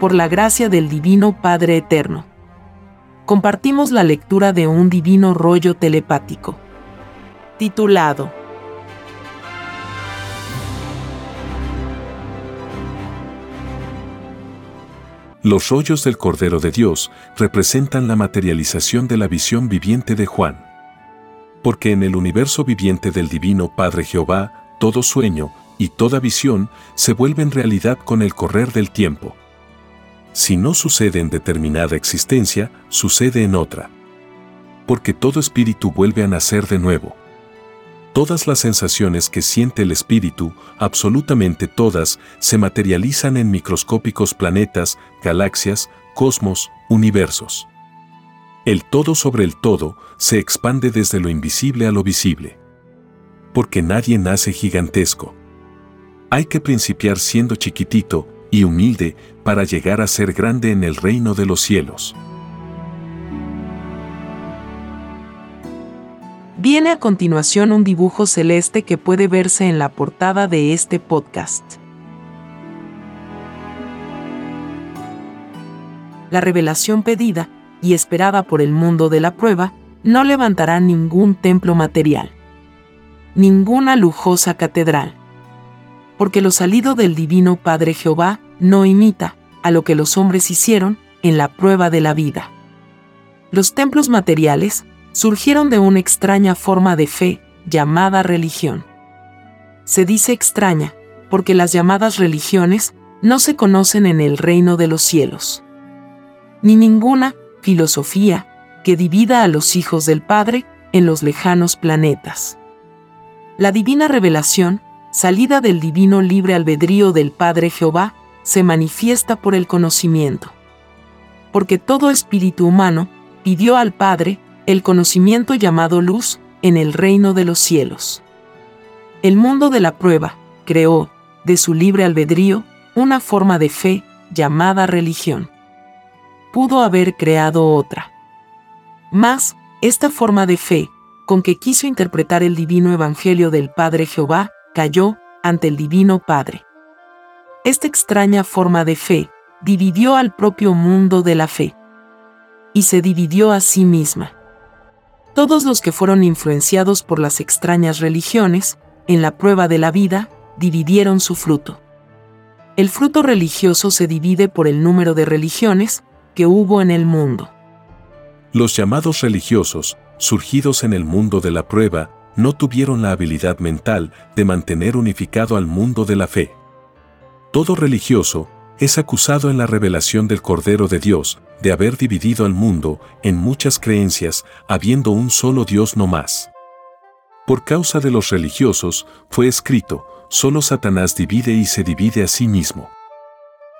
por la gracia del Divino Padre Eterno. Compartimos la lectura de un divino rollo telepático. Titulado Los rollos del Cordero de Dios representan la materialización de la visión viviente de Juan. Porque en el universo viviente del Divino Padre Jehová, todo sueño y toda visión se vuelven realidad con el correr del tiempo. Si no sucede en determinada existencia, sucede en otra. Porque todo espíritu vuelve a nacer de nuevo. Todas las sensaciones que siente el espíritu, absolutamente todas, se materializan en microscópicos planetas, galaxias, cosmos, universos. El todo sobre el todo se expande desde lo invisible a lo visible. Porque nadie nace gigantesco. Hay que principiar siendo chiquitito y humilde para llegar a ser grande en el reino de los cielos. Viene a continuación un dibujo celeste que puede verse en la portada de este podcast. La revelación pedida y esperada por el mundo de la prueba no levantará ningún templo material, ninguna lujosa catedral, porque lo salido del divino Padre Jehová no imita a lo que los hombres hicieron en la prueba de la vida. Los templos materiales surgieron de una extraña forma de fe llamada religión. Se dice extraña porque las llamadas religiones no se conocen en el reino de los cielos. Ni ninguna filosofía que divida a los hijos del Padre en los lejanos planetas. La divina revelación, salida del divino libre albedrío del Padre Jehová, se manifiesta por el conocimiento. Porque todo espíritu humano pidió al Padre el conocimiento llamado luz en el reino de los cielos. El mundo de la prueba creó, de su libre albedrío, una forma de fe llamada religión. Pudo haber creado otra. Mas, esta forma de fe, con que quiso interpretar el divino evangelio del Padre Jehová, cayó ante el divino Padre. Esta extraña forma de fe dividió al propio mundo de la fe. Y se dividió a sí misma. Todos los que fueron influenciados por las extrañas religiones, en la prueba de la vida, dividieron su fruto. El fruto religioso se divide por el número de religiones que hubo en el mundo. Los llamados religiosos, surgidos en el mundo de la prueba, no tuvieron la habilidad mental de mantener unificado al mundo de la fe. Todo religioso es acusado en la revelación del Cordero de Dios de haber dividido al mundo en muchas creencias, habiendo un solo Dios no más. Por causa de los religiosos, fue escrito, solo Satanás divide y se divide a sí mismo.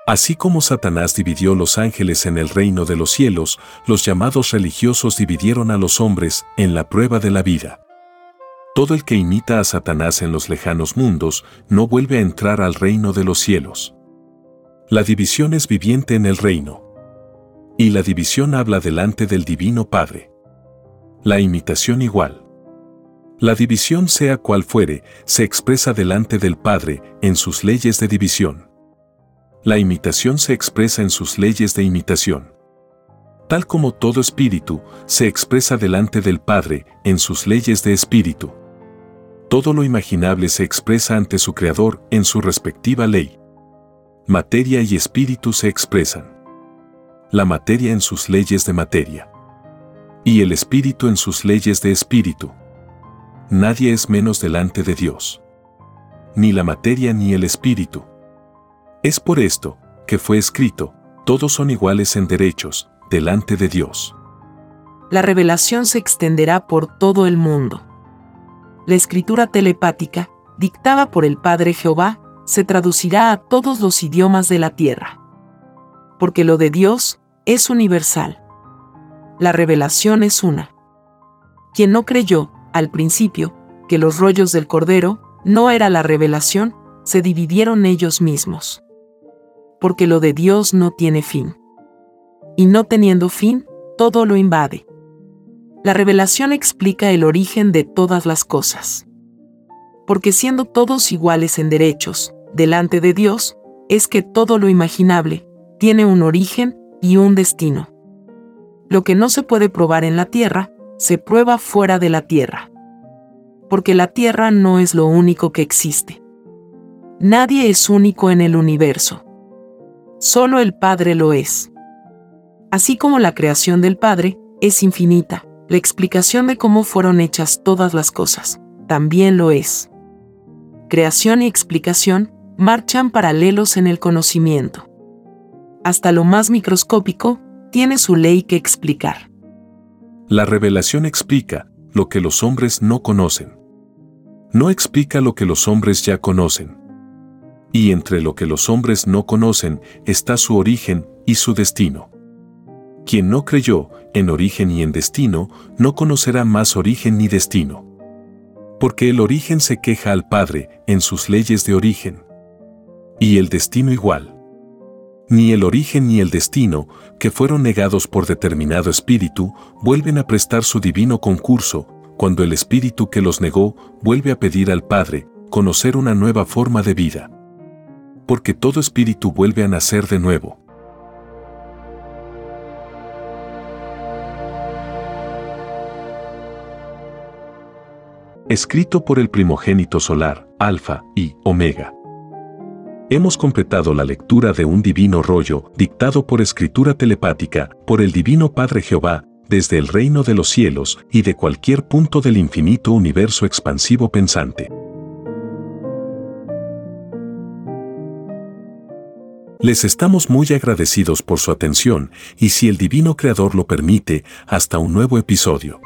Así como Satanás dividió los ángeles en el reino de los cielos, los llamados religiosos dividieron a los hombres en la prueba de la vida. Todo el que imita a Satanás en los lejanos mundos no vuelve a entrar al reino de los cielos. La división es viviente en el reino. Y la división habla delante del Divino Padre. La imitación igual. La división sea cual fuere, se expresa delante del Padre en sus leyes de división. La imitación se expresa en sus leyes de imitación. Tal como todo espíritu se expresa delante del Padre en sus leyes de espíritu. Todo lo imaginable se expresa ante su Creador en su respectiva ley materia y espíritu se expresan. La materia en sus leyes de materia. Y el espíritu en sus leyes de espíritu. Nadie es menos delante de Dios. Ni la materia ni el espíritu. Es por esto que fue escrito, todos son iguales en derechos, delante de Dios. La revelación se extenderá por todo el mundo. La escritura telepática, dictada por el Padre Jehová, se traducirá a todos los idiomas de la tierra. Porque lo de Dios es universal. La revelación es una. Quien no creyó, al principio, que los rollos del Cordero no era la revelación, se dividieron ellos mismos. Porque lo de Dios no tiene fin. Y no teniendo fin, todo lo invade. La revelación explica el origen de todas las cosas porque siendo todos iguales en derechos, delante de Dios, es que todo lo imaginable, tiene un origen y un destino. Lo que no se puede probar en la Tierra, se prueba fuera de la Tierra. Porque la Tierra no es lo único que existe. Nadie es único en el universo. Solo el Padre lo es. Así como la creación del Padre es infinita, la explicación de cómo fueron hechas todas las cosas también lo es. Creación y explicación marchan paralelos en el conocimiento. Hasta lo más microscópico tiene su ley que explicar. La revelación explica lo que los hombres no conocen. No explica lo que los hombres ya conocen. Y entre lo que los hombres no conocen está su origen y su destino. Quien no creyó en origen y en destino, no conocerá más origen ni destino. Porque el origen se queja al Padre en sus leyes de origen. Y el destino igual. Ni el origen ni el destino, que fueron negados por determinado espíritu, vuelven a prestar su divino concurso, cuando el espíritu que los negó vuelve a pedir al Padre conocer una nueva forma de vida. Porque todo espíritu vuelve a nacer de nuevo. Escrito por el primogénito solar, Alfa y Omega. Hemos completado la lectura de un divino rollo, dictado por escritura telepática, por el Divino Padre Jehová, desde el reino de los cielos y de cualquier punto del infinito universo expansivo pensante. Les estamos muy agradecidos por su atención y si el Divino Creador lo permite, hasta un nuevo episodio.